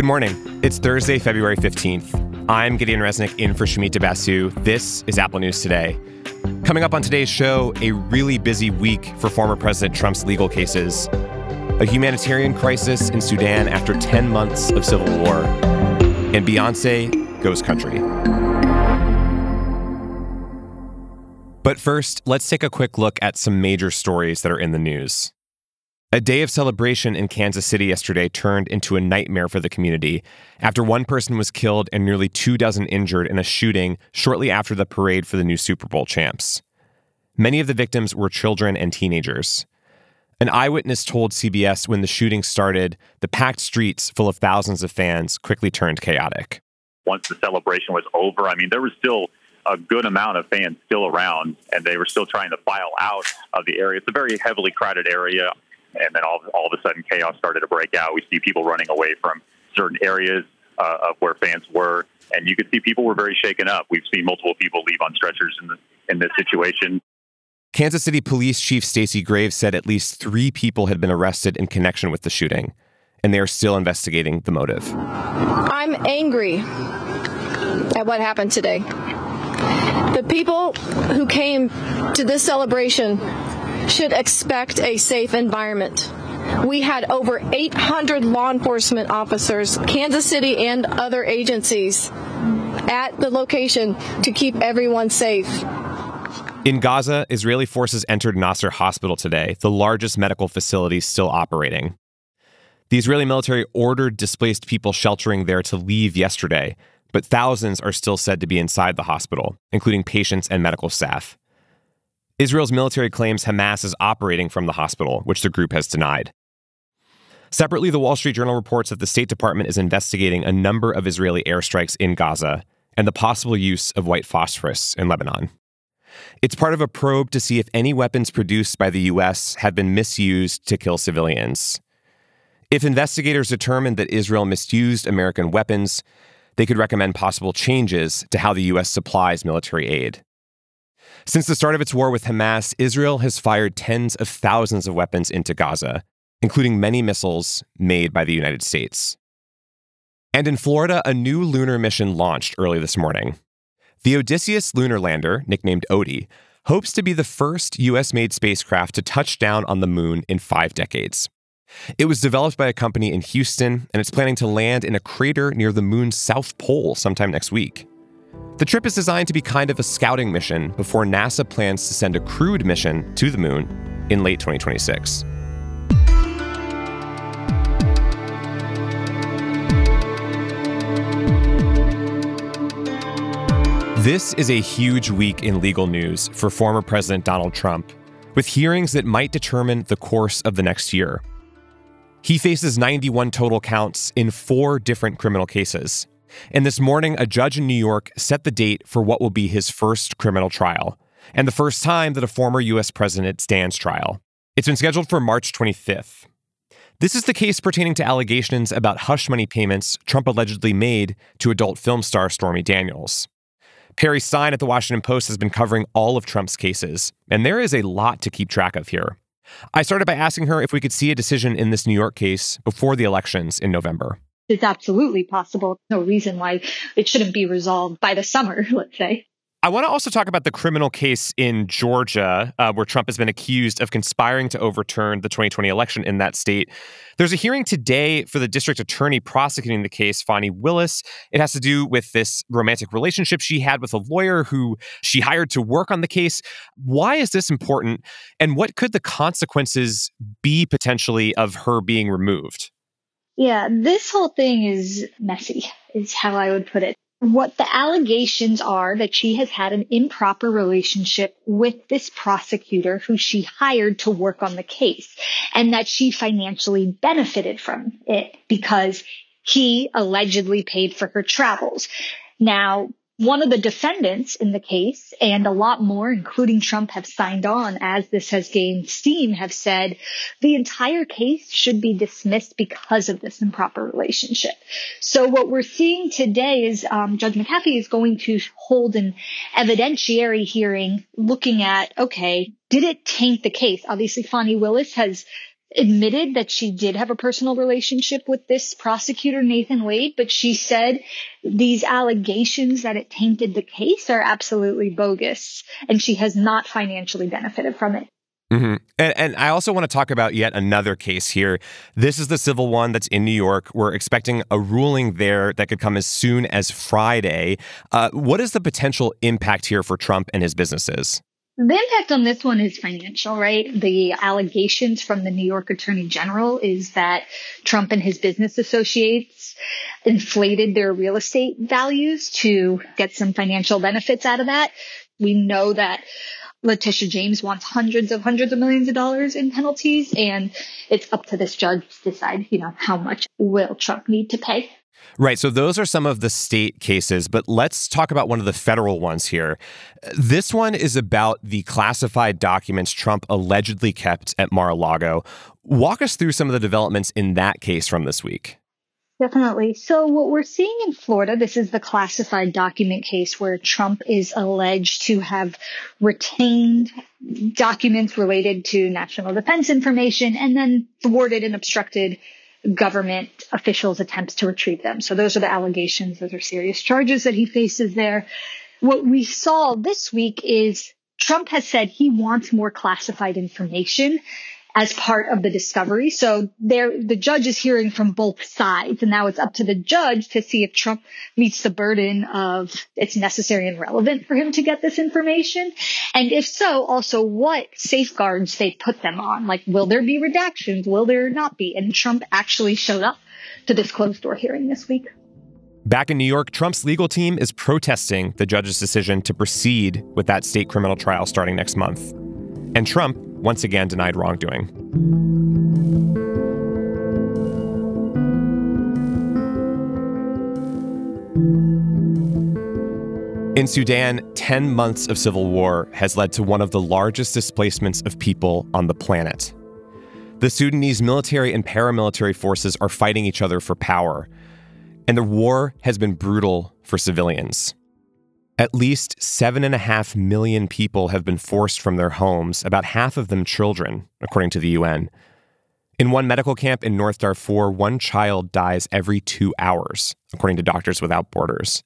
Good morning. It's Thursday, February 15th. I'm Gideon Resnick in for Shumita Basu. This is Apple News Today. Coming up on today's show, a really busy week for former President Trump's legal cases, a humanitarian crisis in Sudan after 10 months of civil war, and Beyonce goes country. But first, let's take a quick look at some major stories that are in the news. A day of celebration in Kansas City yesterday turned into a nightmare for the community after one person was killed and nearly two dozen injured in a shooting shortly after the parade for the new Super Bowl champs. Many of the victims were children and teenagers. An eyewitness told CBS when the shooting started, the packed streets full of thousands of fans quickly turned chaotic. Once the celebration was over, I mean, there was still a good amount of fans still around, and they were still trying to file out of the area. It's a very heavily crowded area and then all, all of a sudden chaos started to break out. We see people running away from certain areas uh, of where fans were, and you could see people were very shaken up. We've seen multiple people leave on stretchers in, the, in this situation. Kansas City Police Chief Stacy Graves said at least three people had been arrested in connection with the shooting, and they are still investigating the motive. I'm angry at what happened today. The people who came to this celebration should expect a safe environment. We had over 800 law enforcement officers, Kansas City and other agencies, at the location to keep everyone safe. In Gaza, Israeli forces entered Nasser Hospital today, the largest medical facility still operating. The Israeli military ordered displaced people sheltering there to leave yesterday, but thousands are still said to be inside the hospital, including patients and medical staff. Israel's military claims Hamas is operating from the hospital, which the group has denied. Separately, the Wall Street Journal reports that the State Department is investigating a number of Israeli airstrikes in Gaza and the possible use of white phosphorus in Lebanon. It's part of a probe to see if any weapons produced by the U.S. have been misused to kill civilians. If investigators determine that Israel misused American weapons, they could recommend possible changes to how the U.S. supplies military aid. Since the start of its war with Hamas, Israel has fired tens of thousands of weapons into Gaza, including many missiles made by the United States. And in Florida, a new lunar mission launched early this morning. The Odysseus lunar lander, nicknamed Odie, hopes to be the first US made spacecraft to touch down on the moon in five decades. It was developed by a company in Houston, and it's planning to land in a crater near the moon's south pole sometime next week. The trip is designed to be kind of a scouting mission before NASA plans to send a crewed mission to the moon in late 2026. This is a huge week in legal news for former President Donald Trump, with hearings that might determine the course of the next year. He faces 91 total counts in four different criminal cases, and this morning, a judge in New York set the date for what will be his first criminal trial, and the first time that a former U.S. president stands trial. It's been scheduled for March 25th. This is the case pertaining to allegations about hush money payments Trump allegedly made to adult film star Stormy Daniels. Perry Stein at the Washington Post has been covering all of Trump's cases, and there is a lot to keep track of here. I started by asking her if we could see a decision in this New York case before the elections in November is absolutely possible. No reason why it shouldn't be resolved by the summer, let's say. I want to also talk about the criminal case in Georgia, uh, where Trump has been accused of conspiring to overturn the 2020 election in that state. There's a hearing today for the district attorney prosecuting the case, Fani Willis. It has to do with this romantic relationship she had with a lawyer who she hired to work on the case. Why is this important? And what could the consequences be potentially of her being removed? Yeah, this whole thing is messy, is how I would put it. What the allegations are that she has had an improper relationship with this prosecutor who she hired to work on the case and that she financially benefited from it because he allegedly paid for her travels. Now, one of the defendants in the case and a lot more, including Trump, have signed on as this has gained steam, have said the entire case should be dismissed because of this improper relationship. So what we're seeing today is um, Judge McAfee is going to hold an evidentiary hearing looking at, okay, did it taint the case? Obviously, Fani Willis has admitted that she did have a personal relationship with this prosecutor, Nathan Wade, but she said these allegations that it tainted the case are absolutely bogus and she has not financially benefited from it. Mm-hmm. And, and, I also want to talk about yet another case here. This is the civil one that's in New York. We're expecting a ruling there that could come as soon as Friday. Uh, what is the potential impact here for Trump and his businesses? The impact on this one is financial, right? The allegations from the New York Attorney General is that Trump and his business associates inflated their real estate values to get some financial benefits out of that. We know that Letitia James wants hundreds of hundreds of millions of dollars in penalties, and it's up to this judge to decide, you know, how much will Trump need to pay. Right. So those are some of the state cases, but let's talk about one of the federal ones here. This one is about the classified documents Trump allegedly kept at Mar a Lago. Walk us through some of the developments in that case from this week. Definitely. So what we're seeing in Florida, this is the classified document case where Trump is alleged to have retained documents related to national defense information and then thwarted and obstructed government officials' attempts to retrieve them. So those are the allegations. Those are serious charges that he faces there. What we saw this week is Trump has said he wants more classified information as part of the discovery. So there, the judge is hearing from both sides and now it's up to the judge to see if Trump meets the burden of it's necessary and relevant for him to get this information. And if so, also what safeguards they put them on. Like, will there be redactions? Will there not be? And Trump actually showed up to this closed door hearing this week. Back in New York, Trump's legal team is protesting the judge's decision to proceed with that state criminal trial starting next month. And Trump once again denied wrongdoing. In Sudan, 10 months of civil war has led to one of the largest displacements of people on the planet. The Sudanese military and paramilitary forces are fighting each other for power, and the war has been brutal for civilians. At least 7.5 million people have been forced from their homes, about half of them children, according to the UN. In one medical camp in North Darfur, one child dies every two hours, according to Doctors Without Borders.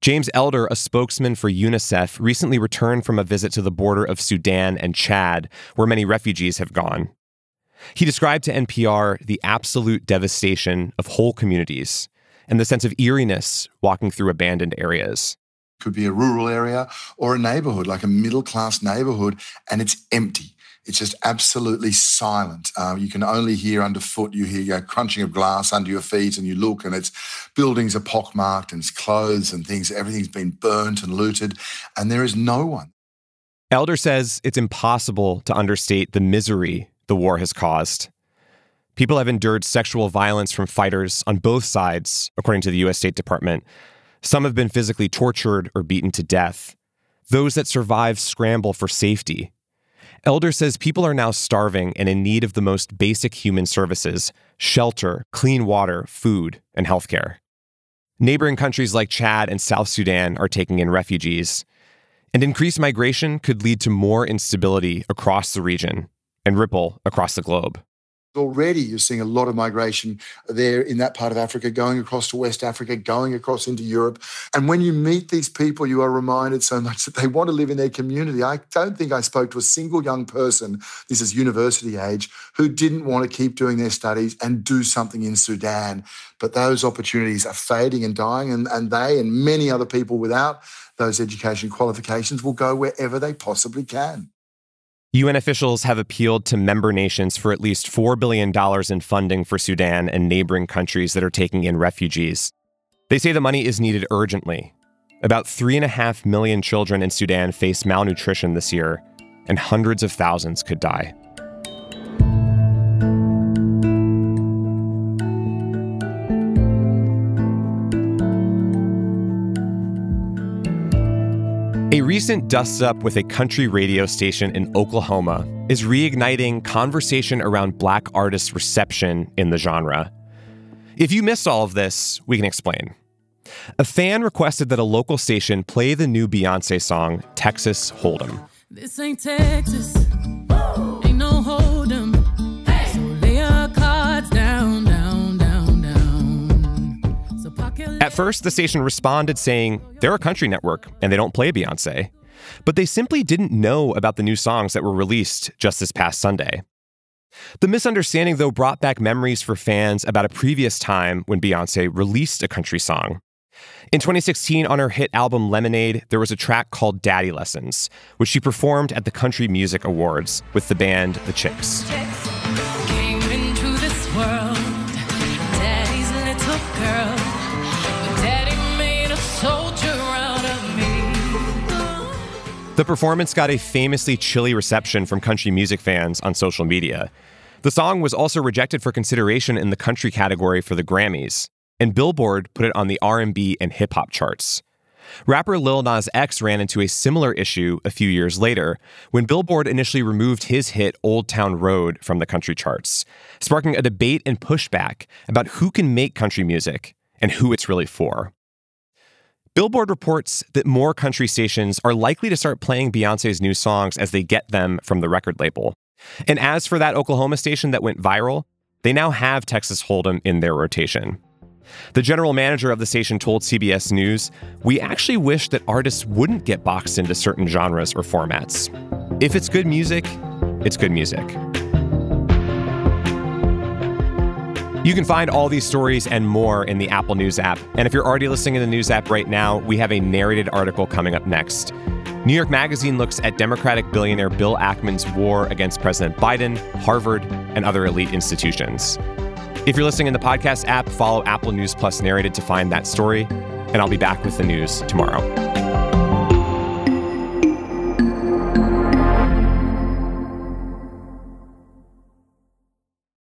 James Elder, a spokesman for UNICEF, recently returned from a visit to the border of Sudan and Chad, where many refugees have gone. He described to NPR the absolute devastation of whole communities and the sense of eeriness walking through abandoned areas could be a rural area or a neighborhood, like a middle class neighborhood, and it's empty. It's just absolutely silent. Uh, you can only hear underfoot. You hear you crunching of glass under your feet, and you look, and it's buildings are pockmarked, and it's clothes and things. Everything's been burnt and looted, and there is no one. Elder says it's impossible to understate the misery the war has caused. People have endured sexual violence from fighters on both sides, according to the U.S. State Department, some have been physically tortured or beaten to death. Those that survive scramble for safety. Elder says people are now starving and in need of the most basic human services shelter, clean water, food, and healthcare. Neighboring countries like Chad and South Sudan are taking in refugees. And increased migration could lead to more instability across the region and ripple across the globe. Already, you're seeing a lot of migration there in that part of Africa, going across to West Africa, going across into Europe. And when you meet these people, you are reminded so much that they want to live in their community. I don't think I spoke to a single young person, this is university age, who didn't want to keep doing their studies and do something in Sudan. But those opportunities are fading and dying, and, and they and many other people without those education qualifications will go wherever they possibly can. UN officials have appealed to member nations for at least $4 billion in funding for Sudan and neighboring countries that are taking in refugees. They say the money is needed urgently. About 3.5 million children in Sudan face malnutrition this year, and hundreds of thousands could die. Recent dust up with a country radio station in Oklahoma is reigniting conversation around black artists' reception in the genre. If you missed all of this, we can explain. A fan requested that a local station play the new Beyonce song, Texas Hold'em. This ain't Texas, At first, the station responded saying they're a country network and they don't play Beyonce. But they simply didn't know about the new songs that were released just this past Sunday. The misunderstanding, though, brought back memories for fans about a previous time when Beyonce released a country song. In 2016, on her hit album Lemonade, there was a track called Daddy Lessons, which she performed at the Country Music Awards with the band The Chicks. The performance got a famously chilly reception from country music fans on social media. The song was also rejected for consideration in the country category for the Grammys, and Billboard put it on the R&B and hip hop charts. Rapper Lil Nas X ran into a similar issue a few years later when Billboard initially removed his hit Old Town Road from the country charts, sparking a debate and pushback about who can make country music and who it's really for. Billboard reports that more country stations are likely to start playing Beyonce's new songs as they get them from the record label. And as for that Oklahoma station that went viral, they now have Texas Hold'em in their rotation. The general manager of the station told CBS News, We actually wish that artists wouldn't get boxed into certain genres or formats. If it's good music, it's good music. You can find all these stories and more in the Apple News app. And if you're already listening in the News app right now, we have a narrated article coming up next. New York Magazine looks at Democratic billionaire Bill Ackman's war against President Biden, Harvard, and other elite institutions. If you're listening in the podcast app, follow Apple News Plus Narrated to find that story. And I'll be back with the news tomorrow.